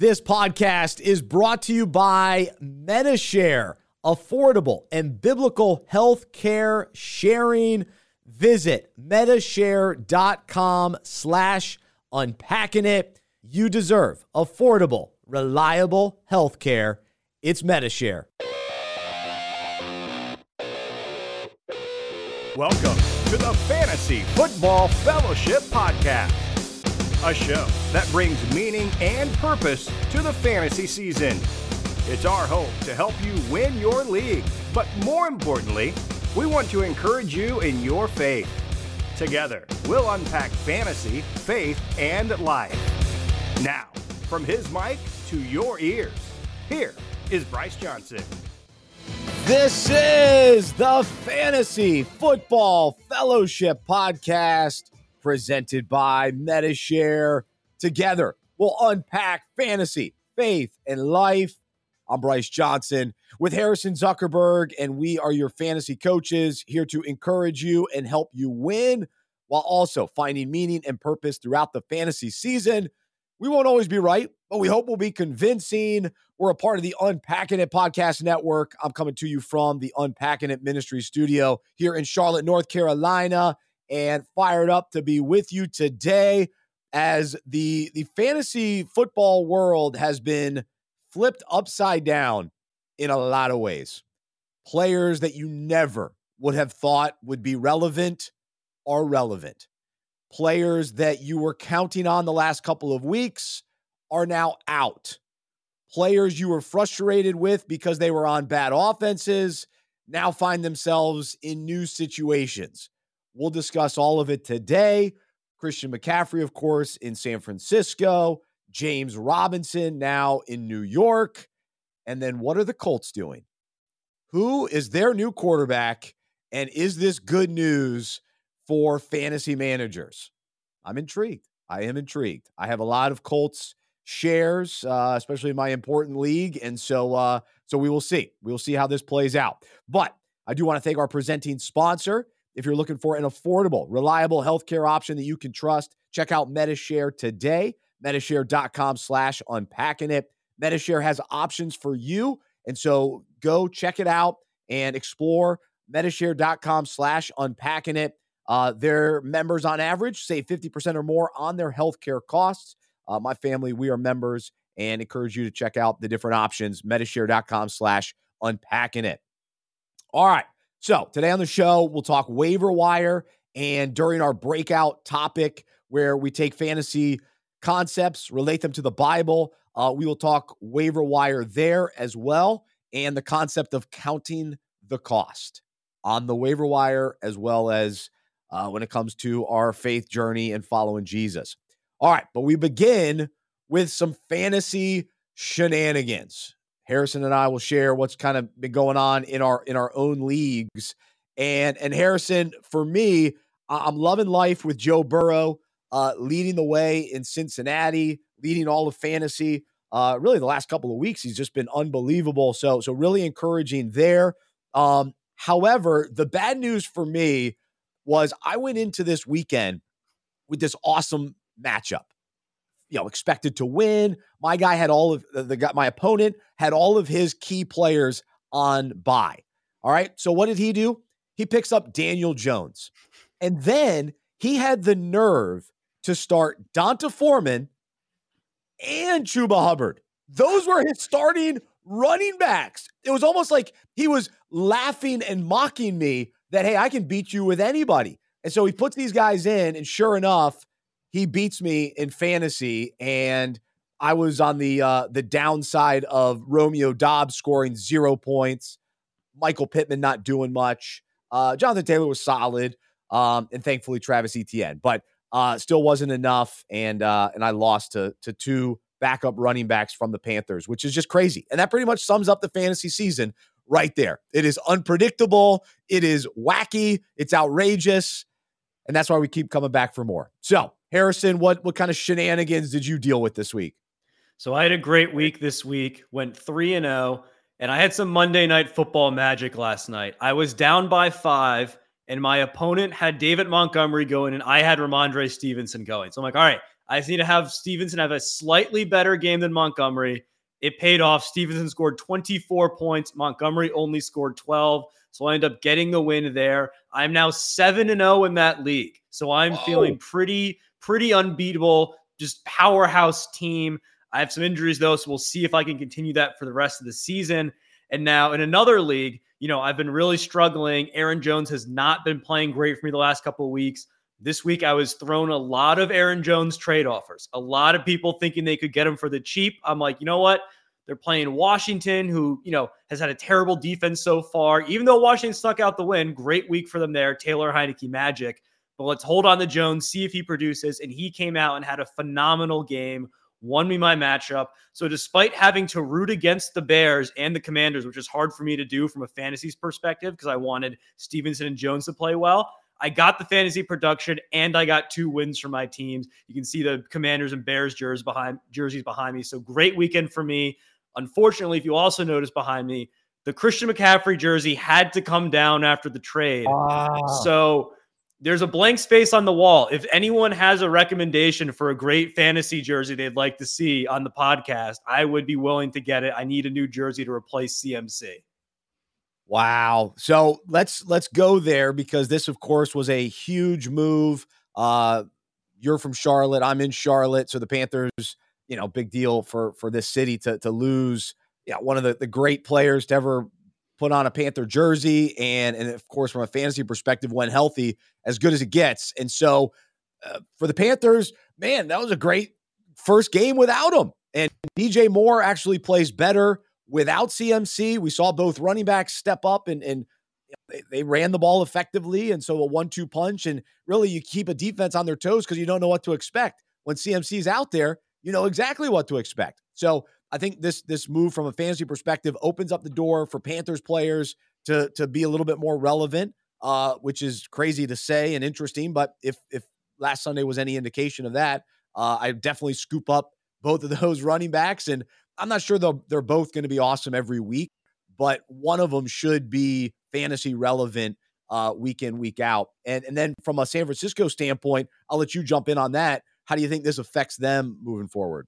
This podcast is brought to you by Medi-Share, affordable and biblical health care sharing. Visit medishare.com slash unpacking it. You deserve affordable, reliable health care. It's Medi-Share. Welcome to the Fantasy Football Fellowship Podcast, a show that brings meaning and purpose to the fantasy season. It's our hope to help you win your league, but more importantly, we want to encourage you in your faith. Together, we'll unpack fantasy, faith, and life. Now, from his mic to your ears, here is Bryce Johnson. This is the Fantasy Football Fellowship Podcast presented by Medi-Share. Together, we'll unpack fantasy, faith, and life. I'm Bryce Johnson with Harrison Zuckerberg, and we are your fantasy coaches here to encourage you and help you win while also finding meaning and purpose throughout the fantasy season. We won't always be right, but we hope we'll be convincing. We're a part of the Unpacking It Podcast Network. I'm coming to you from the Unpacking It Ministry Studio here in Charlotte, North Carolina, and fired up to be with you today as the the fantasy football world has been flipped upside down in a lot of ways. Players that you never would have thought would be relevant are relevant players that you were counting on the last couple of weeks are now out. Players you were frustrated with because they were on bad offenses now find themselves in new situations. We'll discuss all of it today. Christian McCaffrey, of course, in San Francisco, James Robinson now in New York. And then what are the Colts doing? Who is their new quarterback? And is this good news for fantasy managers. I'm intrigued. I am intrigued. I have a lot of Colts shares, uh, especially in my important league, and so uh, so we will see. We will see how this plays out. But I do want to thank our presenting sponsor. If you're looking for an affordable, reliable healthcare option that you can trust, check out Medi-Share today. Medi-Share.com slash unpacking it. Medi-Share has options for you. And so go check it out and explore Medi-Share.com slash unpacking it. Uh, their members, on average, save 50% or more on their healthcare costs. Uh, my family, we are members and encourage you to check out the different options, medishare.com slash unpacking it. All right. So today on the show, we'll talk waiver wire. And during our breakout topic, where we take fantasy concepts, relate them to the Bible, uh, we will talk waiver wire there as well. And the concept of counting the cost on the waiver wire, as well as uh, when it comes to our faith journey and following Jesus. All right, but we begin with some fantasy shenanigans. Harrison and I will share what's kind of been going on in our in our own leagues. And and Harrison, for me, I'm loving life with Joe Burrow uh, leading the way in Cincinnati, leading all of fantasy. Uh, really, the last couple of weeks, he's just been unbelievable. So so really encouraging there. Um, however, the bad news for me was I went into this weekend with this awesome matchup. You know, expected to win. My guy had all of the, the guy, my opponent had all of his key players on bye. All right. So what did he do? He picks up Daniel Jones. And then he had the nerve to start D'Onta Foreman and Chuba Hubbard. Those were his starting running backs. It was almost like he was laughing and mocking me that, hey, I can beat you with anybody. And so he puts these guys in, and sure enough, he beats me in fantasy. And I was on the uh, the downside of Romeo Doubs scoring zero points, Michael Pittman not doing much. Uh, Jonathan Taylor was solid, um, and thankfully Travis Etienne, but uh, still wasn't enough. And uh, and I lost to to two backup running backs from the Panthers, which is just crazy. And that pretty much sums up the fantasy season right there. It is unpredictable. It is wacky. It's outrageous. And that's why we keep coming back for more. So, Harrison, what, what kind of shenanigans did you deal with this week? So, I had a great week this week, went 3 and 0, and I had some Monday night football magic last night. I was down by five, and my opponent had David Montgomery going, and I had Rhamondre Stevenson going. So, I'm like, all right, I just need to have Stevenson have a slightly better game than Montgomery. It paid off. Stevenson scored 24 points. Montgomery only scored 12. So I end up getting the win there. I'm now 7 and 0 in that league. So I'm Whoa. feeling pretty, pretty unbeatable. Just powerhouse team. I have some injuries though, so we'll see if I can continue that for the rest of the season. And now in another league, you know, I've been really struggling. Aaron Jones has not been playing great for me the last couple of weeks. This week, I was thrown a lot of Aaron Jones trade offers. A lot of people thinking they could get him for the cheap. I'm like, you know what? They're playing Washington, who, you know, has had a terrible defense so far. Even though Washington stuck out the win, great week for them there. Taylor Heinicke magic. But let's hold on to Jones, see if he produces. And he came out and had a phenomenal game, won me my matchup. So despite having to root against the Bears and the Commanders, which is hard for me to do from a fantasy's perspective because I wanted Stevenson and Jones to play well, I got the fantasy production and I got two wins for my teams. You can see the Commanders and Bears jerseys behind jerseys behind me. So great weekend for me. Unfortunately, if you also notice behind me, the Christian McCaffrey jersey had to come down after the trade. Ah. So there's a blank space on the wall. If anyone has a recommendation for a great fantasy jersey they'd like to see on the podcast, I would be willing to get it. I need a new jersey to replace CMC. Wow. So let's let's go there because this, of course, was a huge move. Uh, you're from Charlotte. I'm in Charlotte. So the Panthers, you know, big deal for for this city to to lose. Yeah, one of the, the great players to ever put on a Panther jersey, and and of course, from a fantasy perspective, when healthy, as good as it gets. And so, uh, for the Panthers, man, that was a great first game without him. And DJ Moore actually plays better without CMC, we saw both running backs step up and and they, ran the ball effectively. And so a one-two punch, and really you keep a defense on their toes because you don't know what to expect. When CMC is out there, you know exactly what to expect. So I think this this move from a fantasy perspective opens up the door for Panthers players to to be a little bit more relevant, uh, which is crazy to say and interesting. But if if last Sunday was any indication of that, uh, I definitely scoop up both of those running backs and I'm not sure they're, both going to be awesome every week, but one of them should be fantasy relevant uh, week in, week out. And, and then from a San Francisco standpoint, I'll let you jump in on that. How do you think this affects them moving forward?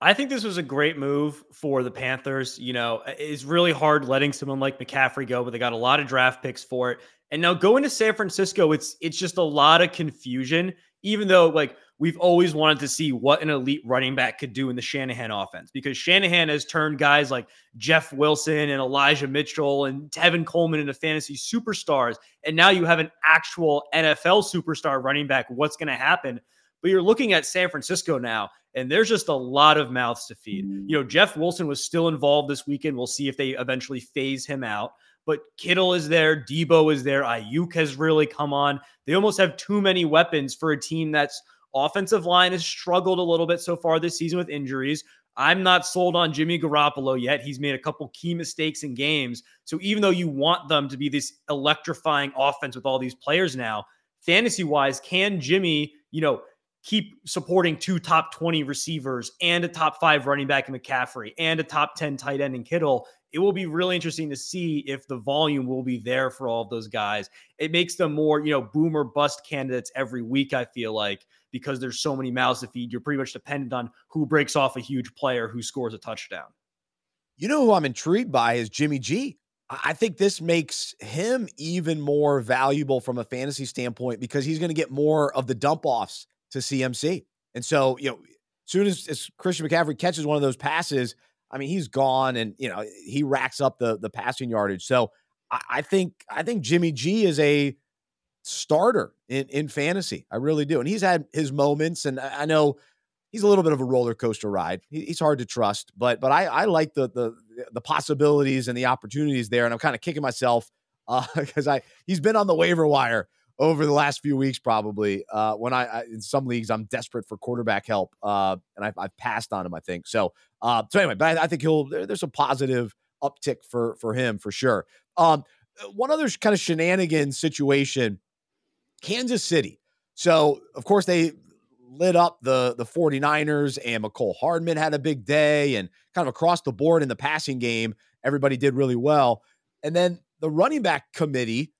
I think this was a great move for the Panthers. You know, it's really hard letting someone like McCaffrey go, but they got a lot of draft picks for it. And now going to San Francisco, it's it's just a lot of confusion. Even though like we've always wanted to see what an elite running back could do in the Shanahan offense because Shanahan has turned guys like Jeff Wilson and Elijah Mitchell and Tevin Coleman into fantasy superstars. And now you have an actual NFL superstar running back. What's going to happen? But you're looking at San Francisco now, and there's just a lot of mouths to feed. You know, Jeff Wilson was still involved this weekend. We'll see if they eventually phase him out. But Kittle is there, Deebo is there, Aiyuk has really come on. They almost have too many weapons for a team that's Offensive line has struggled a little bit so far this season with injuries. I'm not sold on Jimmy Garoppolo yet. He's made a couple key mistakes in games. So even though you want them to be this electrifying offense with all these players now, fantasy wise, can Jimmy, you know, keep supporting two top 20 receivers and a top five running back in McCaffrey and a top 10 tight end in Kittle? It will be really interesting to see if the volume will be there for all of those guys. It makes them more, you know, boomer bust candidates every week, I feel like because there's so many mouths to feed. You're pretty much dependent on who breaks off a huge player who scores a touchdown. You know who I'm intrigued by is Jimmy G. I think this makes him even more valuable from a fantasy standpoint because he's going to get more of the dump offs to CMC. And so, you know, as soon as, as Christian McCaffrey catches one of those passes, I mean, he's gone and, you know, he racks up the the passing yardage. So I, I think I think Jimmy G is a starter in, in fantasy. I really do. And he's had his moments, and I know he's a little bit of a roller coaster ride. He, he's hard to trust, but but I, I like the the the possibilities and the opportunities there. And I'm kind of kicking myself because uh, I he's been on the waiver wire over the last few weeks, probably. Uh, when I, I, in some leagues I'm desperate for quarterback help, uh, and I've, I've, passed on him. I think so. Uh, so anyway, but I, I think he'll there, there's a positive uptick for for him for sure. Um, one other kind of shenanigan situation Kansas City. So, of course, they lit up the the 49ers and Mecole Hardman had a big day and kind of across the board in the passing game, everybody did really well. And then the running back committee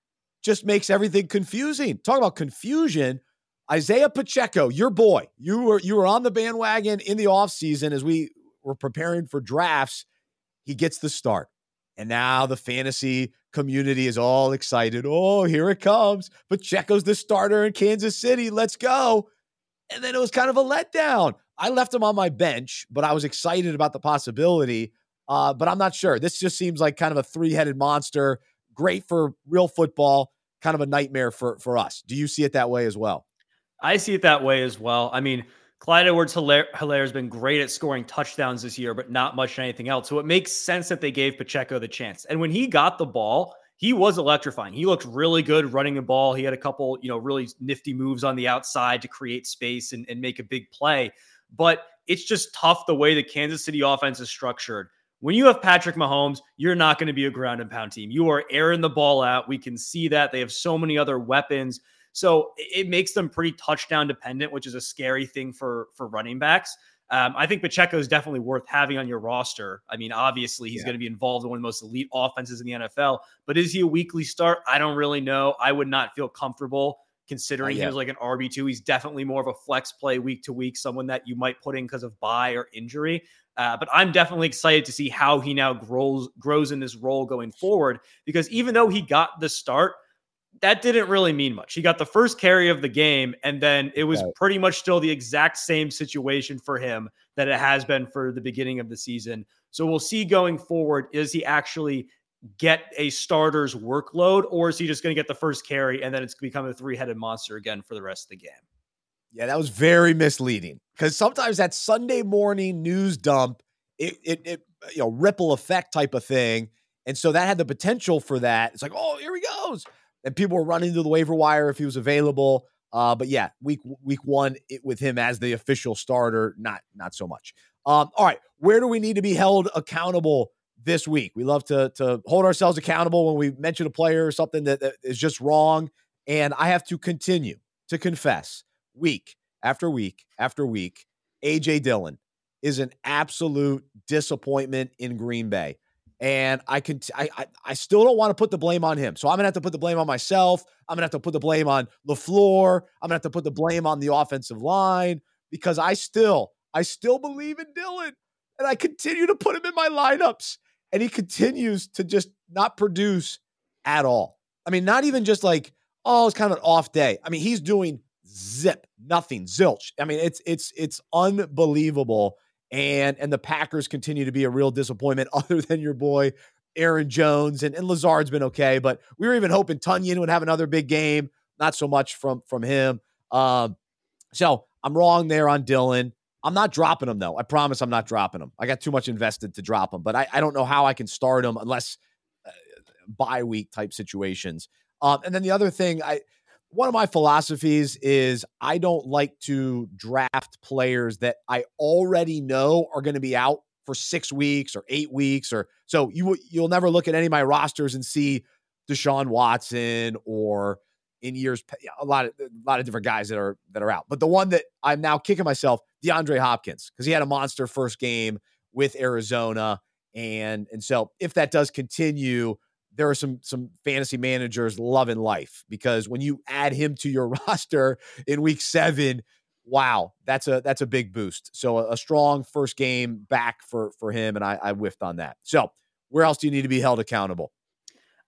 just makes everything confusing. Talk about confusion. Isaiah Pacheco, your boy, you were you were on the bandwagon in the offseason as we were preparing for drafts. He gets the start. And now the fantasy community is all excited. Oh, here it comes. Pacheco's the starter in Kansas City. Let's go. And then it was kind of a letdown. I left him on my bench, but I was excited about the possibility. Uh, but I'm not sure. This just seems like kind of a three headed monster. Great for real football, kind of a nightmare for, for us. Do you see it that way as well? I see it that way as well. I mean, Clyde Edwards Helaire has been great at scoring touchdowns this year, but not much anything else. So it makes sense that they gave Pacheco the chance. And when he got the ball, he was electrifying. He looked really good running the ball. He had a couple, you know, really nifty moves on the outside to create space and, and make a big play. But it's just tough the way the Kansas City offense is structured. When you have Patrick Mahomes, you're not going to be a ground and pound team. You are airing the ball out. We can see that. They have so many other weapons. So it makes them pretty touchdown dependent, which is a scary thing for for running backs. Um, I think Pacheco is definitely worth having on your roster. I mean, obviously, he's yeah. going to be involved in one of the most elite offenses in the NFL, but is he a weekly start? I don't really know. I would not feel comfortable considering he was like an RB2. He's definitely more of a flex play week to week, someone that you might put in because of bye or injury. Uh, but I'm definitely excited to see how he now grows grows in this role going forward because even though he got the start, that didn't really mean much. He got the first carry of the game, and then it was right. pretty much still the exact same situation for him that it has been for the beginning of the season. So we'll see going forward is he actually get a starter's workload, or is he just going to get the first carry and then it's become a three headed monster again for the rest of the game? Yeah, that was very misleading because sometimes that Sunday morning news dump, it, it, it, you know, ripple effect type of thing. And so that had the potential for that. It's like, oh, here he goes and people were running to the waiver wire if he was available. Uh, but yeah, week week one it, with him as the official starter, not not so much. Um, all right, where do we need to be held accountable this week? We love to to hold ourselves accountable when we mention a player or something that, that is just wrong, and I have to continue to confess week after week after week. AJ Dillon is an absolute disappointment in Green Bay. And I can, I, I, I still don't want to put the blame on him. So I'm gonna have to put the blame on myself. I'm gonna have to put the blame on LaFleur. I'm gonna have to put the blame on the offensive line because I still, I still believe in Dillon, and I continue to put him in my lineups, and he continues to just not produce at all. I mean, not even just like, oh, it's kind of an off day. I mean, he's doing zip, nothing, zilch. I mean, it's it's it's unbelievable and and the Packers continue to be a real disappointment, other than your boy Aaron Jones and, and Lazard's been okay, but we were even hoping Tonyan would have another big game. Not so much from from him. Um, so I'm wrong there on Dillon. I'm not dropping him though. I promise I'm not dropping him. I got too much invested to drop him, but I, I don't know how I can start him unless uh, bye week type situations. Um, and then the other thing, I one of my philosophies is I don't like to draft players that I already know are going to be out for six weeks or eight weeks or so you you'll never look at any of my rosters and see Deshaun Watson or in years a lot of a lot of different guys that are that are out. But the one that I'm now kicking myself, DeAndre Hopkins, because he had a monster first game with Arizona. And and so if that does continue, there are some some fantasy managers loving life because when you add him to your roster in week seven, wow, that's a that's a big boost. So a, a strong first game back for for him, and I, I whiffed on that. So where else do you need to be held accountable?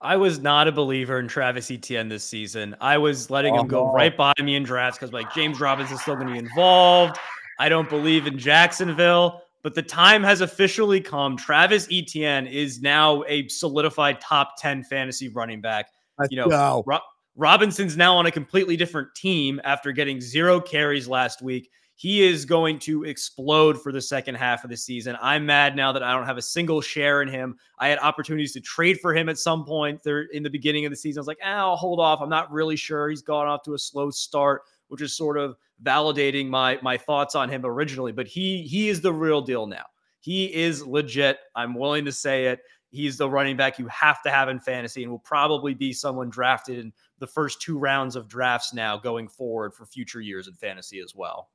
I was not a believer in Travis Etienne this season. I was letting him go oh. right by me in drafts because like James Robinson is still going to be involved. I don't believe in Jacksonville but the time has officially come. Travis Etienne is now a solidified top 10 fantasy running back. Let's you know, Ro- Robinson's now on a completely different team after getting zero carries last week. He is going to explode for the second half of the season. I'm mad now that I don't have a single share in him. I had opportunities to trade for him at some point there in the beginning of the season. I was like, eh, I'll hold off. I'm not really sure. He's gone off to a slow start, which is sort of validating my my thoughts on him originally, but he he is the real deal now. He is legit. I'm willing to say it. He's the running back you have to have in fantasy and will probably be someone drafted in the first two rounds of drafts now going forward for future years in fantasy as well.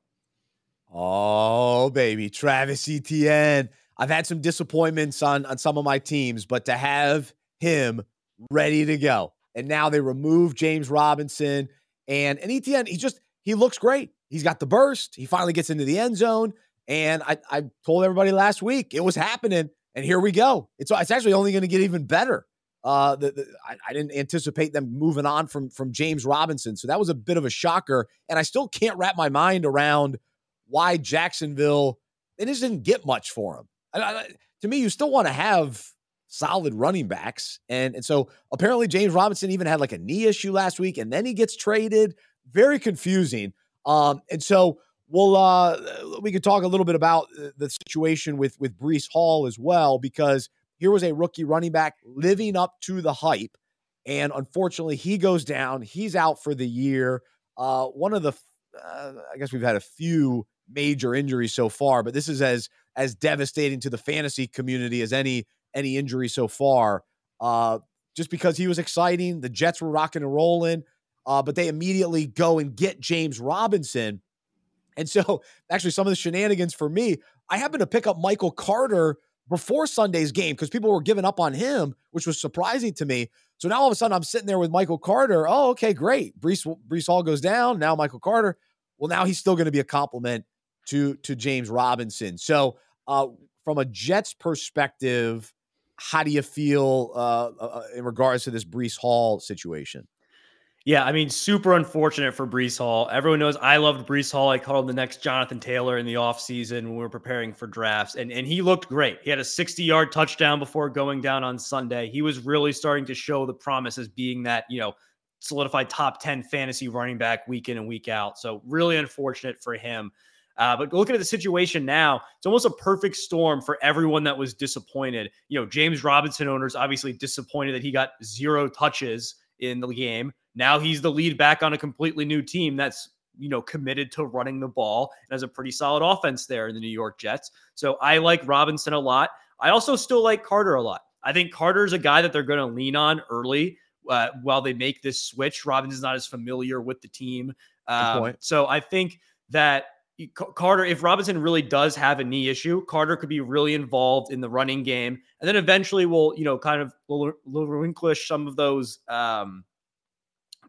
Oh, baby. Travis Etienne. I've had some disappointments on, on some of my teams, but to have him ready to go. And now they remove James Robinson and and Etienne, he just he looks great. He's got the burst. He finally gets into the end zone. And I, I told everybody last week it was happening. And here we go. It's, it's actually only going to get even better. Uh, the, the, I, I, didn't anticipate them moving on from from James Robinson, so that was a bit of a shocker. And I still can't wrap my mind around why Jacksonville they just didn't get much for him. I, I, to me, you still want to have solid running backs, and and so apparently James Robinson even had like a knee issue last week, and then he gets traded. Very confusing. Um, and so we'll uh we could talk a little bit about the situation with with Breece Hall as well because here was a rookie running back living up to the hype. And unfortunately, he goes down. He's out for the year. Uh, one of the, uh, I guess we've had a few major injuries so far, but this is as as devastating to the fantasy community as any any injury so far. Uh, just because he was exciting, the Jets were rocking and rolling, uh, but they immediately go and get James Robinson. And so, actually, some of the shenanigans for me, I happen to pick up Michael Carter before Sunday's game because people were giving up on him, which was surprising to me. So now all of a sudden I'm sitting there with Michael Carter. Oh, okay, great. Breece Breece Hall goes down. Now Michael Carter. Well, now he's still going to be a complement to to James Robinson. So uh, from a Jets perspective, how do you feel uh, uh, in regards to this Breece Hall situation? Yeah, I mean, super unfortunate for Breece Hall. Everyone knows I loved Breece Hall. I called him the next Jonathan Taylor in the offseason when we were preparing for drafts. And, and he looked great. He had a 60 yard touchdown before going down on Sunday. He was really starting to show the promise as being that, you know, solidified top 10 fantasy running back week in and week out. So, really unfortunate for him. Uh, but looking at the situation now, it's almost a perfect storm for everyone that was disappointed. You know, James Robinson owners obviously disappointed that he got zero touches in the game. Now he's the lead back on a completely new team that's you know committed to running the ball and has a pretty solid offense there in the New York Jets. So I like Robinson a lot. I also still like Carter a lot. I think Carter's a guy that they're going to lean on early uh, while they make this switch. Robinson's not as familiar with the team, um, so I think that Carter, if Robinson really does have a knee issue, Carter could be really involved in the running game, and then eventually we'll, you know kind of relinquish some of those um,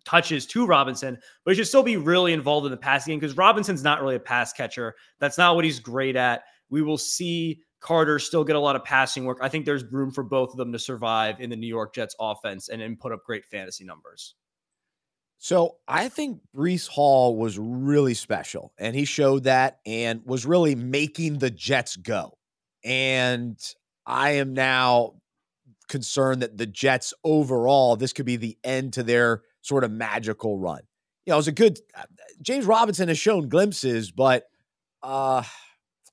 touches to Robinson, but he should still be really involved in the passing game because Robinson's not really a pass catcher. That's not what he's great at. We will see Carter still get a lot of passing work. I think there's room for both of them to survive in the New York Jets offense and, and put up great fantasy numbers. So I think Breece Hall was really special, and he showed that and was really making the Jets go. And I am now concerned that the Jets overall, this could be the end to their sort of magical run. You know, it was a good uh, James Robinson has shown glimpses, but uh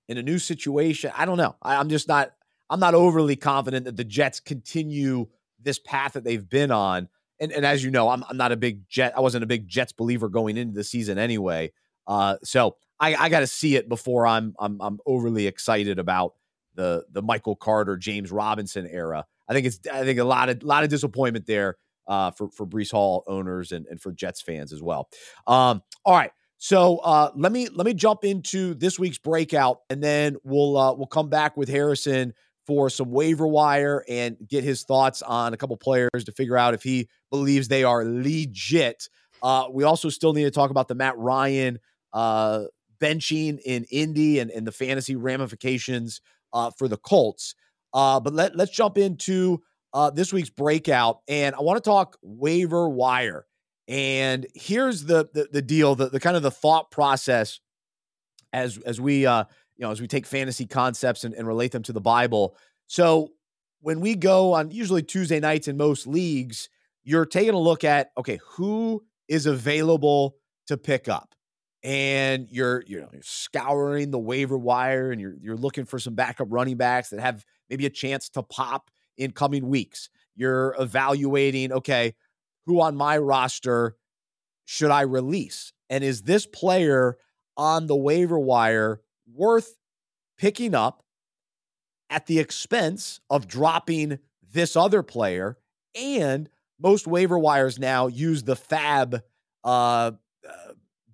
in a new situation, I don't know. I, I'm just not I'm not overly confident that the Jets continue this path that they've been on. And, and as you know, I'm, I'm not a big Jet. I wasn't a big Jets believer going into the season anyway. Uh, so I, I got to see it before I'm, I'm I'm overly excited about the the Michael Carter, James Robinson era. I think it's I think a lot of lot of disappointment there uh, for for Breece Hall owners and, and for Jets fans as well. Um, all right. So uh, let me let me jump into this week's breakout, and then we'll uh, we'll come back with Harrison for some waiver wire and get his thoughts on a couple players to figure out if he believes they are legit. Uh, we also still need to talk about the Matt Ryan uh, benching in Indy and, and the fantasy ramifications uh, for the Colts. Uh, but let, let's jump into uh, this week's breakout, and I want to talk waiver wire. And here's the the, the deal, the, the kind of the thought process as as we uh, you know as we take fantasy concepts and, and relate them to the Bible. So when we go on usually Tuesday nights in most leagues, you're taking a look at okay, who is available to pick up and you're you know you're scouring the waiver wire and you're you're looking for some backup running backs that have maybe a chance to pop in coming weeks. You're evaluating, okay, who on my roster should I release? And is this player on the waiver wire worth picking up at the expense of dropping this other player? And most waiver wires now use the FAAB uh, uh,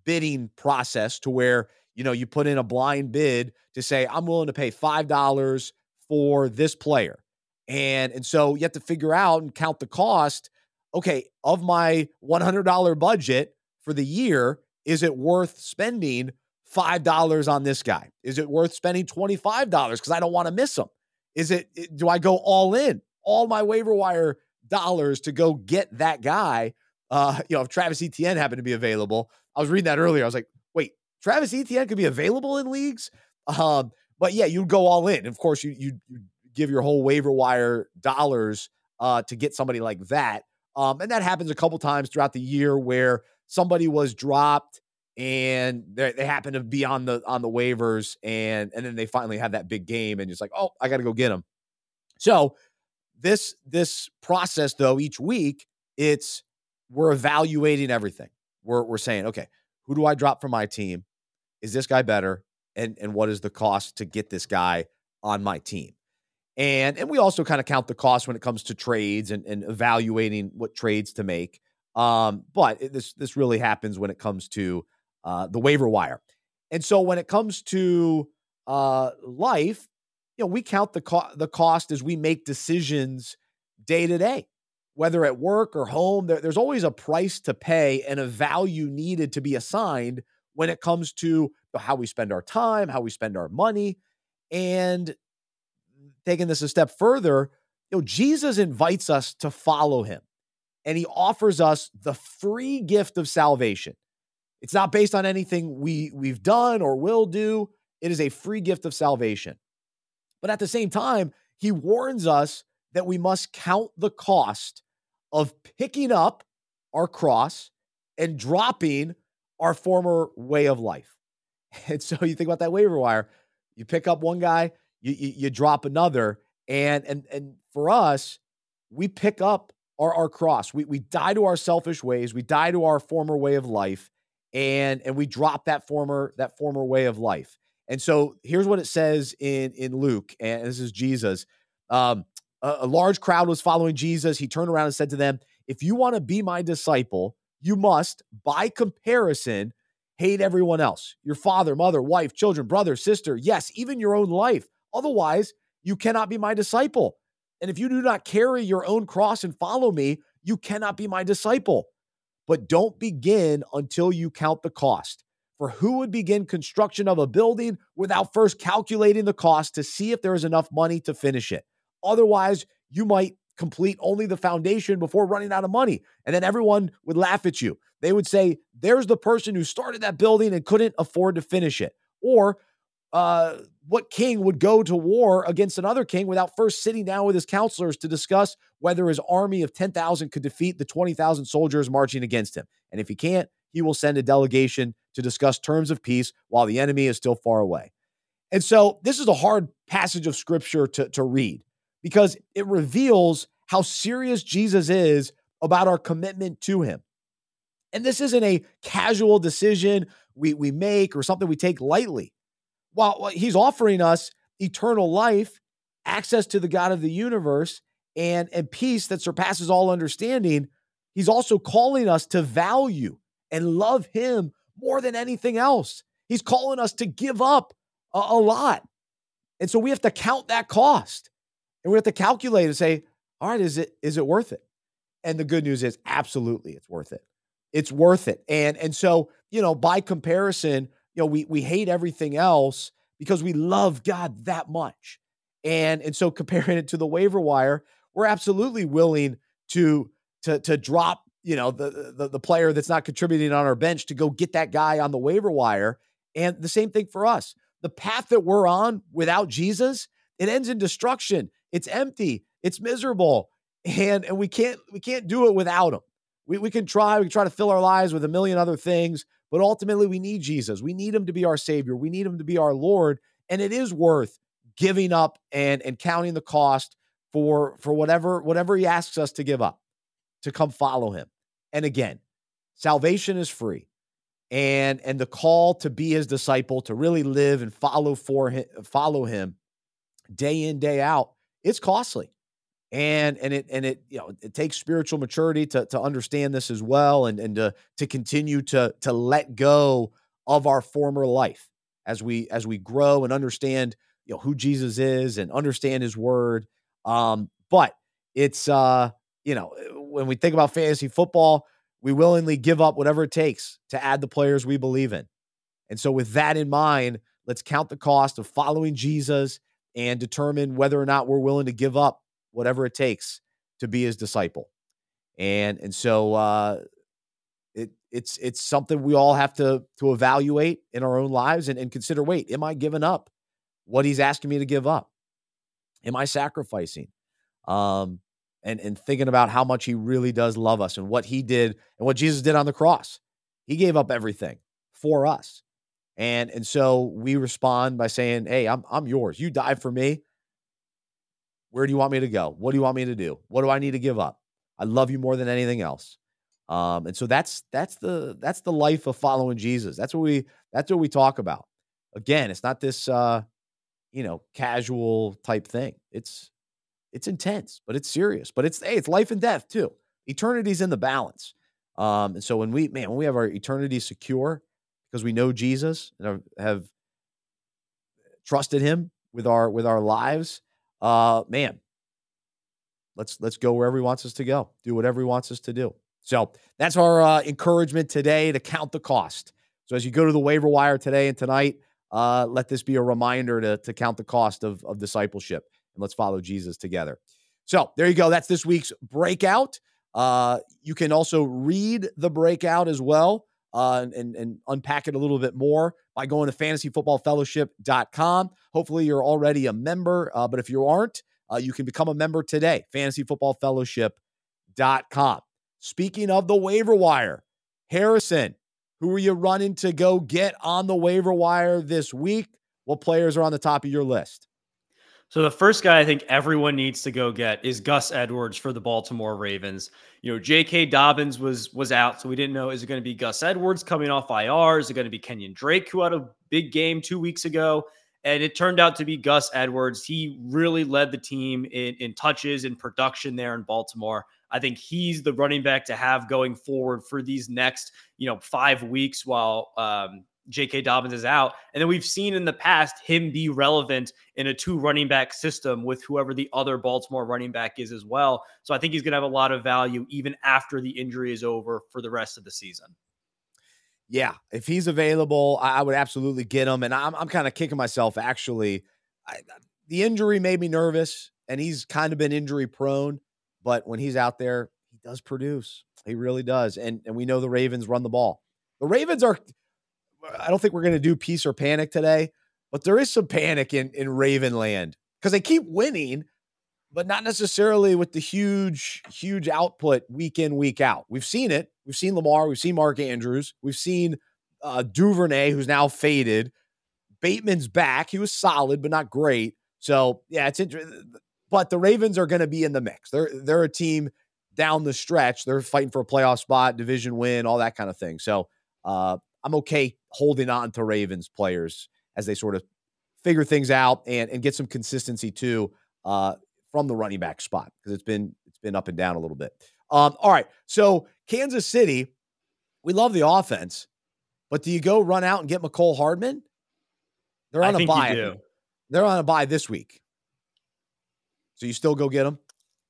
bidding process to where you know you put in a blind bid to say I'm willing to pay five dollars for this player. And and so you have to figure out and count the cost. Okay, of my $100 budget for the year, is it worth spending $5 on this guy? Is it worth spending $25 because I don't want to miss him? Is it, do I go all in, all my waiver wire dollars to go get that guy? Uh, you know, if Travis Etienne happened to be available, I was reading that earlier. I was like, wait, Travis Etienne could be available in leagues? Um, but yeah, you'd go all in. Of course, you, you, you give your whole waiver wire dollars uh, to get somebody like that. Um, and that happens a couple times throughout the year where somebody was dropped and they, happen to be on the on the waivers and and then they finally have that big game and it's like oh i gotta go get them so this this process though each week it's we're evaluating everything. We're, we're saying okay who do i drop from my team? Is this guy better? And and what is the cost to get this guy on my team? And and we also kind of count the cost when it comes to trades and, and evaluating what trades to make. Um but it, this this really happens when it comes to uh, the waiver wire. And so when it comes to uh, life, you know, we count the co- the cost as we make decisions day to day, whether at work or home. There, there's always a price to pay and a value needed to be assigned when it comes to how we spend our time, how we spend our money, and taking this a step further, you know, Jesus invites us to follow him, and he offers us the free gift of salvation. It's not based on anything we we've done or will do. It is a free gift of salvation. But at the same time, he warns us that we must count the cost of picking up our cross and dropping our former way of life. And so you think about that waiver wire, you pick up one guy, you, you, you drop another, and and and for us, we pick up our, our cross. We we die to our selfish ways, we die to our former way of life, and and we drop that former that former way of life. And so here's what it says in in Luke, and this is Jesus. Um, a, a large crowd was following Jesus. He turned around and said to them, "If you want to be my disciple, you must, by comparison, hate everyone else: your father, mother, wife, children, brother, sister, yes, even your own life. Otherwise, you cannot be my disciple. And if you do not carry your own cross and follow me, you cannot be my disciple." But don't begin until you count the cost. For who would begin construction of a building without first calculating the cost to see if there is enough money to finish it? Otherwise, you might complete only the foundation before running out of money. And then everyone would laugh at you. They would say, There's the person who started that building and couldn't afford to finish it. Or uh, what king would go to war against another king without first sitting down with his counselors to discuss whether his army of 10,000 could defeat the 20,000 soldiers marching against him? And if he can't, he will send a delegation to discuss terms of peace while the enemy is still far away. And so this is a hard passage of scripture to, to read because it reveals how serious Jesus is about our commitment to him. And this isn't a casual decision we, we make or something we take lightly while he's offering us eternal life, access to the God of the universe, and, and peace that surpasses all understanding, he's also calling us to value and love him more than anything else. He's calling us to give up a, a lot. And so we have to count that cost. And we have to calculate and say, all right, is it is it worth it? And the good news is absolutely it's worth it. It's worth it. And and so, you know, by comparison, you know, we we hate everything else because we love God that much. And and so comparing it to the waiver wire, we're absolutely willing to to to drop, you know, the the, the player that's not contributing on our bench to go get that guy on the waiver wire. And the same thing for us. The path that we're on without Jesus, it ends in destruction. It's empty. It's miserable. And and we can't we can't do it without him. We, we can try, we can try to fill our lives with a million other things, but ultimately, we need Jesus. We need him to be our Savior. We need him to be our Lord. And it is worth giving up and, and counting the cost for, for whatever, whatever he asks us to give up to come follow him. And again, salvation is free. And and the call to be his disciple, to really live and follow for him, follow him day in, day out, it's costly and and it and it you know it takes spiritual maturity to to understand this as well and and to to continue to to let go of our former life as we as we grow and understand you know who Jesus is and understand his word um but it's uh you know when we think about fantasy football we willingly give up whatever it takes to add the players we believe in. And so, with that in mind, let's count the cost of following Jesus and determine whether or not we're willing to give up whatever it takes to be his disciple. And and so uh, it it's it's something we all have to to evaluate in our own lives and, and consider. Wait, am I giving up what he's asking me to give up? Am I sacrificing? Um, and and thinking about how much he really does love us and what he did and what Jesus did on the cross. He gave up everything for us. And and so we respond by saying, "Hey, I'm I'm yours. You died for me. Where do you want me to go? What do you want me to do? What do I need to give up? I love you more than anything else." Um, and so that's that's the that's the life of following Jesus. That's what we that's what we talk about. Again, it's not this uh, you know, casual type thing. It's it's intense, but it's serious. But it's hey, it's life and death too. Eternity's in the balance. Um, and so when we man, when we have our eternity secure, because we know Jesus and have trusted him with our with our lives. Uh man, let's let's go wherever he wants us to go. Do whatever he wants us to do. So that's our uh, encouragement today to count the cost. So as you go to the waiver wire today and tonight, uh, let this be a reminder to, to count the cost of, of discipleship and let's follow Jesus together. So there you go. That's this week's breakout. Uh, you can also read the breakout as well uh, and, and unpack it a little bit more by going to fantasyfootballfellowship.com. Hopefully, you're already a member, uh, but if you aren't, uh, you can become a member today. Fantasyfootballfellowship.com. Speaking of the waiver wire, Harrison, who are you running to go get on the waiver wire this week? What players are on the top of your list? So the first guy I think everyone needs to go get is Gus Edwards for the Baltimore Ravens. You know, J.K. Dobbins was was out, so we didn't know is it going to be Gus Edwards coming off IR? Is it going to be Kenyan Drake who had a big game two weeks ago? And it turned out to be Gus Edwards. He really led the team in, in touches and production there in Baltimore. I think he's the running back to have going forward for these next, you know, five weeks while um, J.K. Dobbins is out. And then we've seen in the past him be relevant in a two running back system with whoever the other Baltimore running back is as well. So I think he's going to have a lot of value even after the injury is over for the rest of the season. Yeah, if he's available, I would absolutely get him. And I'm, I'm kind of kicking myself actually. I, the injury made me nervous, and he's kind of been injury prone. But when he's out there, he does produce. He really does. And and we know the Ravens run the ball. The Ravens are I don't think we're going to do peace or panic today, but there is some panic in in Ravenland because they keep winning, but not necessarily with the huge huge output week in week out. We've seen it. We've seen Lamar. We've seen Mark Andrews. We've seen uh, Duvernay, who's now faded. Bateman's back. He was solid, but not great. So yeah, it's interesting. But the Ravens are going to be in the mix. They're they're a team down the stretch. They're fighting for a playoff spot, division win, all that kind of thing. So uh, I'm okay holding on to Ravens players as they sort of figure things out and, and get some consistency too uh, from the running back spot because it's been it's been up and down a little bit. Um, all right, so Kansas City, we love the offense, but do you go run out and get Mecole Hardman? They're on I a bye. They're on a bye this week, so you still go get them.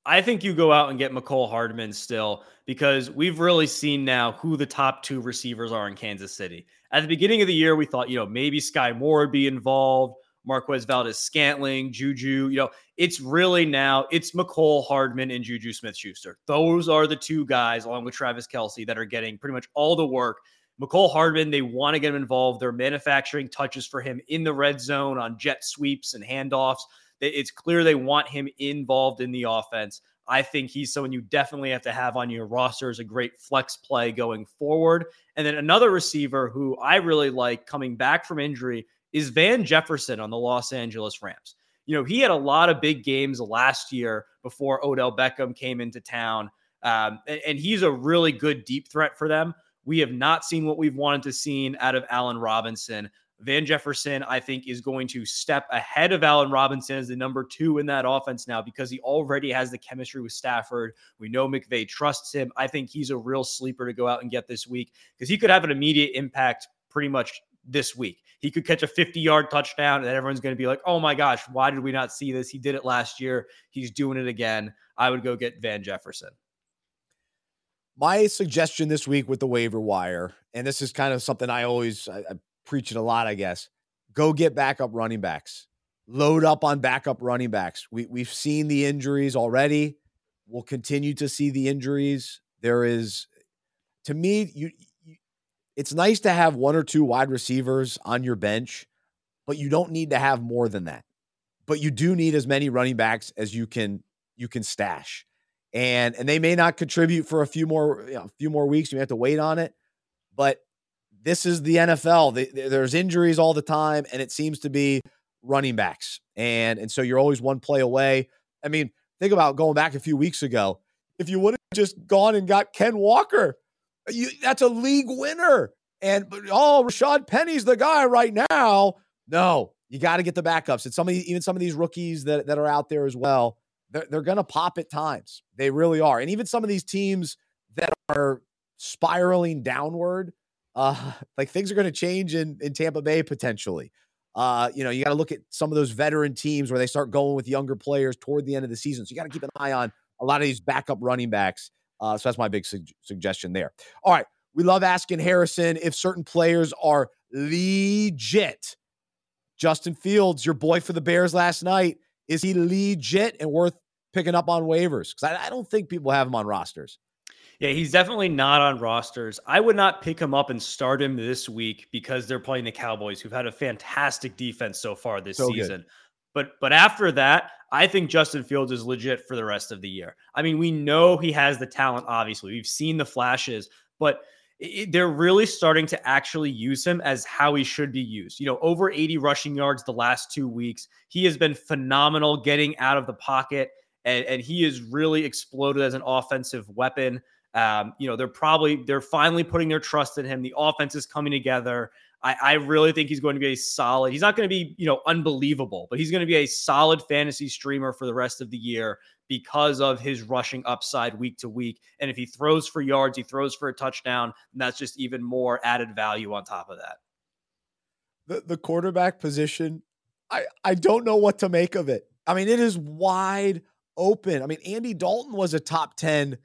I think you go out and get Mecole Hardman still because we've really seen now who the top two receivers are in Kansas City. At the beginning of the year, we thought, you know, maybe Sky Moore would be involved, Marquez Valdes Scantling, Juju. You know, it's really now it's Mecole Hardman and Juju Smith Schuster. Those are the two guys, along with Travis Kelce, that are getting pretty much all the work. Mecole Hardman, they want to get him involved. They're manufacturing touches for him in the red zone on jet sweeps and handoffs. It's clear they want him involved in the offense. I think he's someone you definitely have to have on your roster as a great flex play going forward. And then another receiver who I really like coming back from injury is Van Jefferson on the Los Angeles Rams. You know, he had a lot of big games last year before Odell Beckham came into town. Um, and, and he's a really good deep threat for them. We have not seen what we've wanted to see out of Allen Robinson. Van Jefferson, I think, is going to step ahead of Allen Robinson as the number two in that offense now because he already has the chemistry with Stafford. We know McVay trusts him. I think he's a real sleeper to go out and get this week because he could have an immediate impact pretty much this week. He could catch a 50 yard touchdown and everyone's going to be like, oh my gosh, why did we not see this? He did it last year. He's doing it again. I would go get Van Jefferson. My suggestion this week with the waiver wire, and this is kind of something I always I, I preach it a lot, I guess. Go get backup running backs. Load up on backup running backs. We we've seen the injuries already. We'll continue to see the injuries. There is, to me, you, you it's nice to have one or two wide receivers on your bench, but you don't need to have more than that. But you do need as many running backs as you can you can stash and and they may not contribute for a few more you know, a few more weeks. You have to wait on it, but this is the NFL. There's injuries all the time, and it seems to be running backs, and and so you're always one play away. I mean, think about going back a few weeks ago. If you would have just gone and got Ken Walker, you, that's a league winner. And oh, Rashaad Penny's the guy right now. No, you got to get the backups. And some of even some of these rookies that, that are out there as well they're, they're going to pop at times. They really are. And even some of these teams that are spiraling downward, uh, like things are going to change in, in Tampa Bay potentially. Uh, you know, you got to look at some of those veteran teams where they start going with younger players toward the end of the season. So you got to keep an eye on a lot of these backup running backs. Uh, so that's my big su- suggestion there. All right. We love asking Harrison if certain players are legit. Justin Fields, your boy for the Bears last night, is he legit and worth picking up on waivers? Because I, I don't think people have him on rosters. Yeah, he's definitely not on rosters. I would not pick him up and start him this week because they're playing the Cowboys, who've had a fantastic defense so far this so season. Good. But but after that, I think Justin Fields is legit for the rest of the year. I mean, we know he has the talent. Obviously, we've seen the flashes, but it, they're really starting to actually use him as how he should be used. You know, over 80 rushing yards the last two weeks. He has been phenomenal getting out of the pocket, and, and he has really exploded as an offensive weapon. Um, you know, they're probably they're finally putting their trust in him. The offense is coming together. I, I really think he's going to be a solid. He's not going to be, you know, unbelievable, but he's going to be a solid fantasy streamer for the rest of the year because of his rushing upside week to week. And if he throws for yards, he throws for a touchdown, and that's just even more added value on top of that. The the quarterback position, I I don't know what to make of it. I mean, it is wide open. I mean, Andy Dalton was a top 10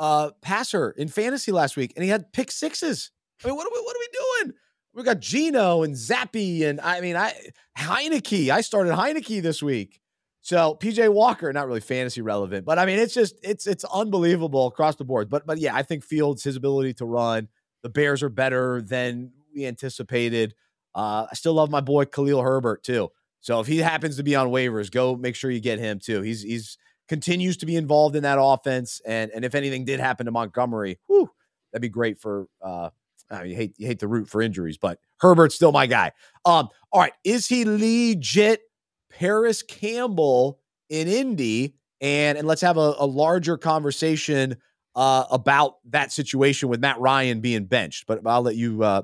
uh passer in fantasy last week and he had pick sixes. I mean, what are we what are we doing? We got Gino and Zappe and I mean I Heinicke. I started Heinicke this week. So PJ Walker, not really fantasy relevant, but I mean it's just it's it's unbelievable across the board. But but yeah, I think Fields his ability to run, the Bears are better than we anticipated. Uh, I still love my boy Khalil Herbert too. So if he happens to be on waivers, go make sure you get him too. He's he's continues to be involved in that offense, and and if anything did happen to Montgomery, whew, that'd be great for. Uh, I mean, you hate you hate the root for injuries, but Herbert's still my guy. Um, all right, is he legit? Parris Campbell in Indy, and and let's have a, a larger conversation uh, about that situation with Matt Ryan being benched. But I'll let you uh,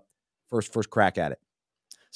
first first crack at it.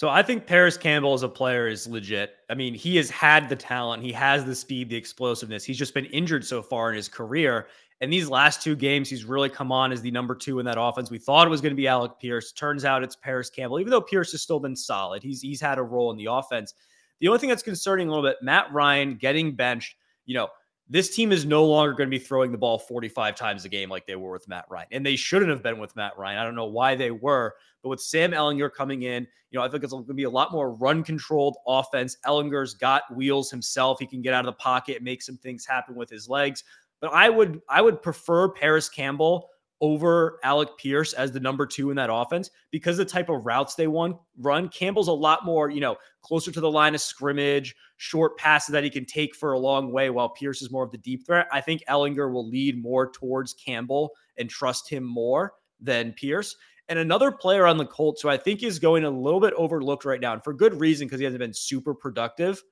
So I think Parris Campbell as a player is legit. I mean, he has had the talent, he has the speed, the explosiveness. He's just been injured so far in his career. And these last two games, he's really come on as the number two in that offense. We thought it was going to be Alec Pierce. Turns out it's Parris Campbell. Even though Pierce has still been solid, he's he's had a role in the offense. The only thing that's concerning a little bit, Matt Ryan getting benched. You know, this team is no longer going to be throwing the ball 45 times a game like they were with Matt Ryan. And they shouldn't have been with Matt Ryan. I don't know why they were, but with Sam Ehlinger coming in, you know, I think it's going to be a lot more run controlled offense. Ehlinger's got wheels himself. He can get out of the pocket, make some things happen with his legs. But I would I would prefer Parris Campbell over Alec Pierce as the number two in that offense because the type of routes they want run. Campbell's a lot more, you know, closer to the line of scrimmage, short passes that he can take for a long way, while Pierce is more of the deep threat. I think Ehlinger will lead more towards Campbell and trust him more than Pierce. And another player on the Colts who I think is going a little bit overlooked right now, and for good reason because he hasn't been super productive,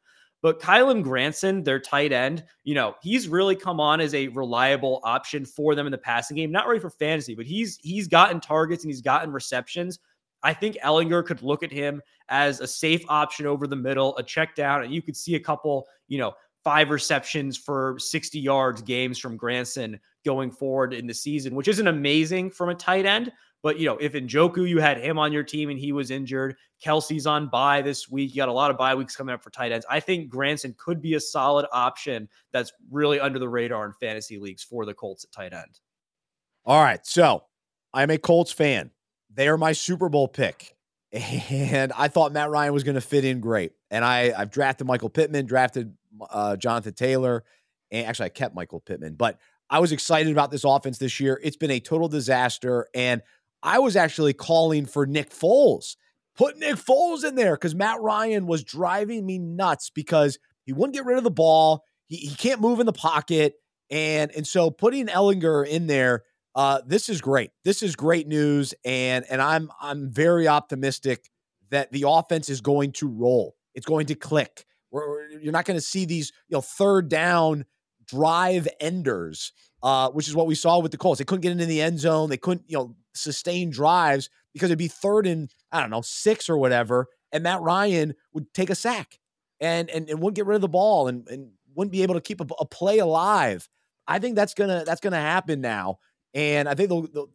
but Kylen Granson, their tight end, you know, he's really come on as a reliable option for them in the passing game. Not really for fantasy, but he's he's gotten targets and he's gotten receptions. I think Ehlinger could look at him as a safe option over the middle, a check down, and you could see a couple, you know, five receptions for 60 yards games from Granson going forward in the season, which isn't amazing from a tight end, but you know, if Njoku, you had him on your team and he was injured, Kelce's on bye this week. You got a lot of bye weeks coming up for tight ends. I think Granson could be a solid option that's really under the radar in fantasy leagues for the Colts at tight end. All right. So I'm a Colts fan. They are my Super Bowl pick. And I thought Matt Ryan was going to fit in great. And I, I've drafted Michael Pittman, drafted uh, Jonathan Taylor. And actually, I kept Michael Pittman, but I was excited about this offense this year. It's been a total disaster. And I was actually calling for Nick Foles. Put Nick Foles in there because Matt Ryan was driving me nuts because he wouldn't get rid of the ball. He, he can't move in the pocket. And, and so putting Ehlinger in there uh, this is great. This is great news, and and I'm I'm very optimistic that the offense is going to roll. It's going to click. We're, you're not going to see these you know third down drive enders, uh, which is what we saw with the Colts. They couldn't get into the end zone. They couldn't you know sustain drives because it'd be third and I don't know six or whatever, and Matt Ryan would take a sack and and, and wouldn't get rid of the ball and, and wouldn't be able to keep a, a play alive. I think that's gonna that's gonna happen now. And I think the, the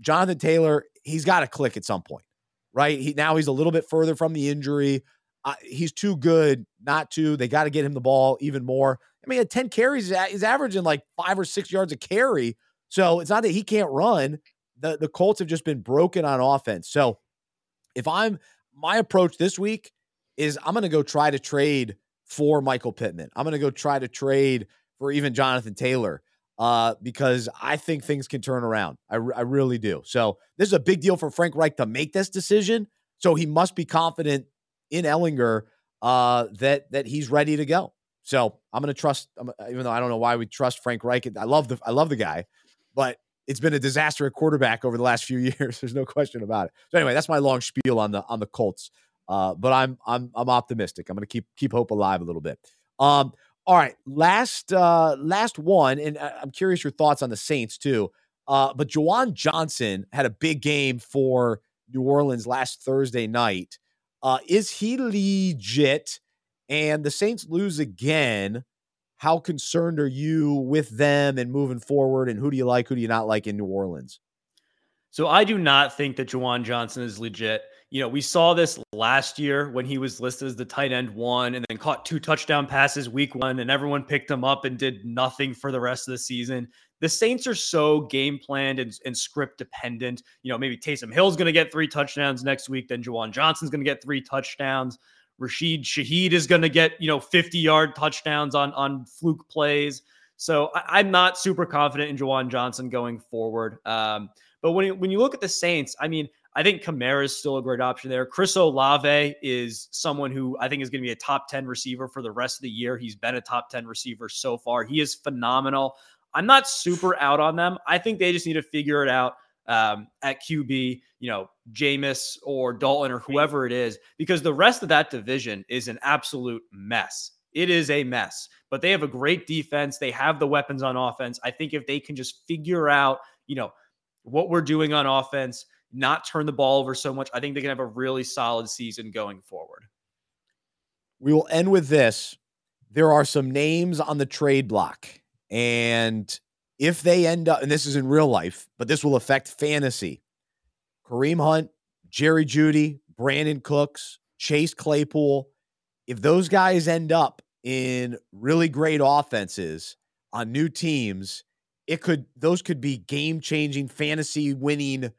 Jonathan Taylor, he's got to click at some point, right? He now he's a little bit further from the injury. Uh, he's too good not to. They got to get him the ball even more. I mean, at 10 carries, is he's averaging like five or six yards a carry. So it's not that he can't run. The the Colts have just been broken on offense. So if I'm my approach this week is I'm going to go try to trade for Michael Pittman. I'm going to go try to trade for even Jonathan Taylor uh, because I think things can turn around. I, I really do. So this is a big deal for Frank Reich to make this decision. So he must be confident in Ehlinger uh, that that he's ready to go. So I'm going to trust, even though I don't know why we trust Frank Reich. I love the I love the guy, but it's been a disaster at quarterback over the last few years. There's no question about it. So anyway, that's my long spiel on the on the Colts. Uh, but I'm I'm I'm optimistic. I'm going to keep keep hope alive a little bit. Um, all right, last uh last one, and I'm curious your thoughts on the Saints too. Uh, but Juwan Johnson had a big game for New Orleans last Thursday night. Uh, is he legit? And the Saints lose again. How concerned are you with them and moving forward? And who do you like? Who do you not like in New Orleans? So I do not think that Juwan Johnson is legit. You know, we saw this last year when he was listed as the tight end one and then caught two touchdown passes week one, and everyone picked him up and did nothing for the rest of the season. The Saints are so game planned and, and script dependent. You know, maybe Taysom Hill's going to get three touchdowns next week, then Juwan Johnson's going to get three touchdowns. Rashid Shaheed is going to get, you know, 50 yard touchdowns on, on fluke plays. So I, am not super confident in Juwan Johnson going forward. Um, but when you, when you look at the Saints, I mean, I think Kamara is still a great option there. Chris Olave is someone who I think is going to be a top 10 receiver for the rest of the year. He's been a top 10 receiver so far. He is phenomenal. I'm not super out on them. I think they just need to figure it out um, at QB, you know, Jameis or Dalton or whoever it is, because the rest of that division is an absolute mess. It is a mess, but they have a great defense. They have the weapons on offense. I think if they can just figure out, you know, what we're doing on offense, not turn the ball over so much. I think they can have a really solid season going forward. We will end with this. There are some names on the trade block. And if they end up, and this is in real life, but this will affect fantasy Kareem Hunt, Jerry Jeudy, Brandin Cooks, Chase Claypool, if those guys end up in really great offenses on new teams, it could those could be game changing fantasy winning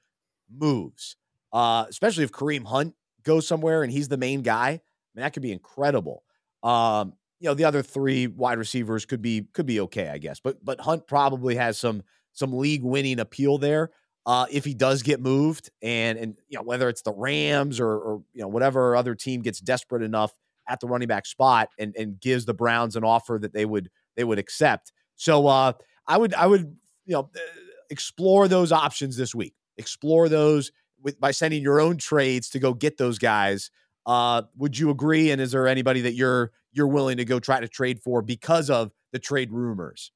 moves. Uh, especially if Kareem Hunt goes somewhere and he's the main guy. I mean, that could be incredible. Um, you know, the other three wide receivers could be could be okay, I guess. But but Hunt probably has some some league winning appeal there. Uh, if he does get moved, and and you know whether it's the Rams or or you know whatever other team gets desperate enough at the running back spot and and gives the Browns an offer that they would they would accept. So uh, I would I would you know explore those options this week. Explore those with by sending your own trades to go get those guys. Uh, would you agree? And is there anybody that you're you're willing to go try to trade for because of the trade rumors?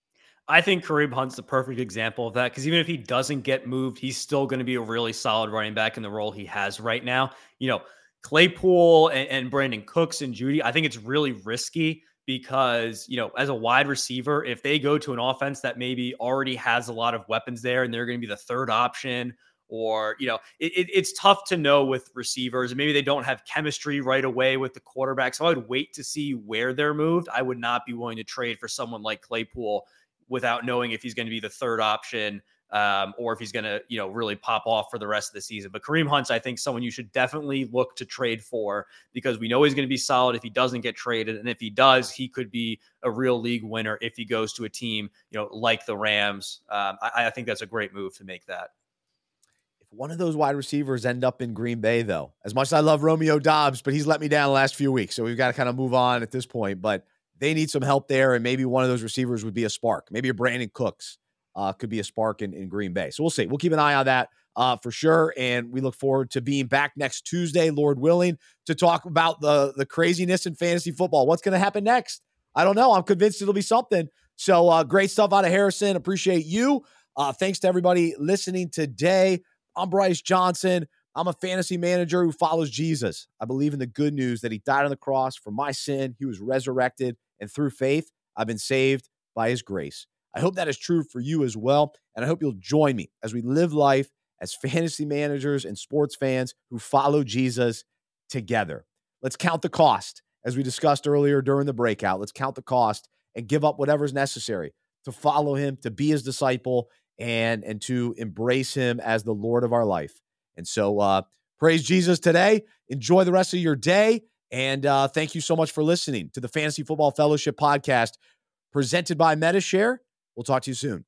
I think Kareem Hunt's the perfect example of that because even if he doesn't get moved, he's still going to be a really solid running back in the role he has right now. You know, Claypool and, and Brandin Cooks and Jeudy, I think it's really risky because, you know, as a wide receiver, if they go to an offense that maybe already has a lot of weapons there and they're going to be the third option, or, you know, it, it, it's tough to know with receivers. Maybe they don't have chemistry right away with the quarterback. So I would wait to see where they're moved. I would not be willing to trade for someone like Claypool without knowing if he's going to be the third option um, or if he's going to, you know, really pop off for the rest of the season. But Kareem Hunt's, I think, someone you should definitely look to trade for because we know he's going to be solid if he doesn't get traded, and if he does, he could be a real league winner if he goes to a team, you know, like the Rams. Um, I, I think that's a great move to make that. One of those wide receivers end up in Green Bay, though, as much as I love Romeo Doubs, but he's let me down the last few weeks, so we've got to kind of move on at this point. But they need some help there, and maybe one of those receivers would be a spark. Maybe a Brandin Cooks uh, could be a spark in, in Green Bay. So we'll see. We'll keep an eye on that uh, for sure. And we look forward to being back next Tuesday, Lord willing, to talk about the, the craziness in fantasy football. What's going to happen next? I don't know. I'm convinced it'll be something. So uh, great stuff out of Harrison. Appreciate you. Uh, thanks to everybody listening today. I'm Bryce Johnson. I'm a fantasy manager who follows Jesus. I believe in the good news that he died on the cross for my sin. He was resurrected, and through faith, I've been saved by his grace. I hope that is true for you as well. And I hope you'll join me as we live life as fantasy managers and sports fans who follow Jesus together. Let's count the cost, as we discussed earlier during the breakout. Let's count the cost and give up whatever's necessary to follow him, to be his disciple, and and to embrace him as the Lord of our life. And so, uh, praise Jesus today. Enjoy the rest of your day, and uh, thank you so much for listening to the Fantasy Football Fellowship podcast presented by Medi-Share We'll talk to you soon.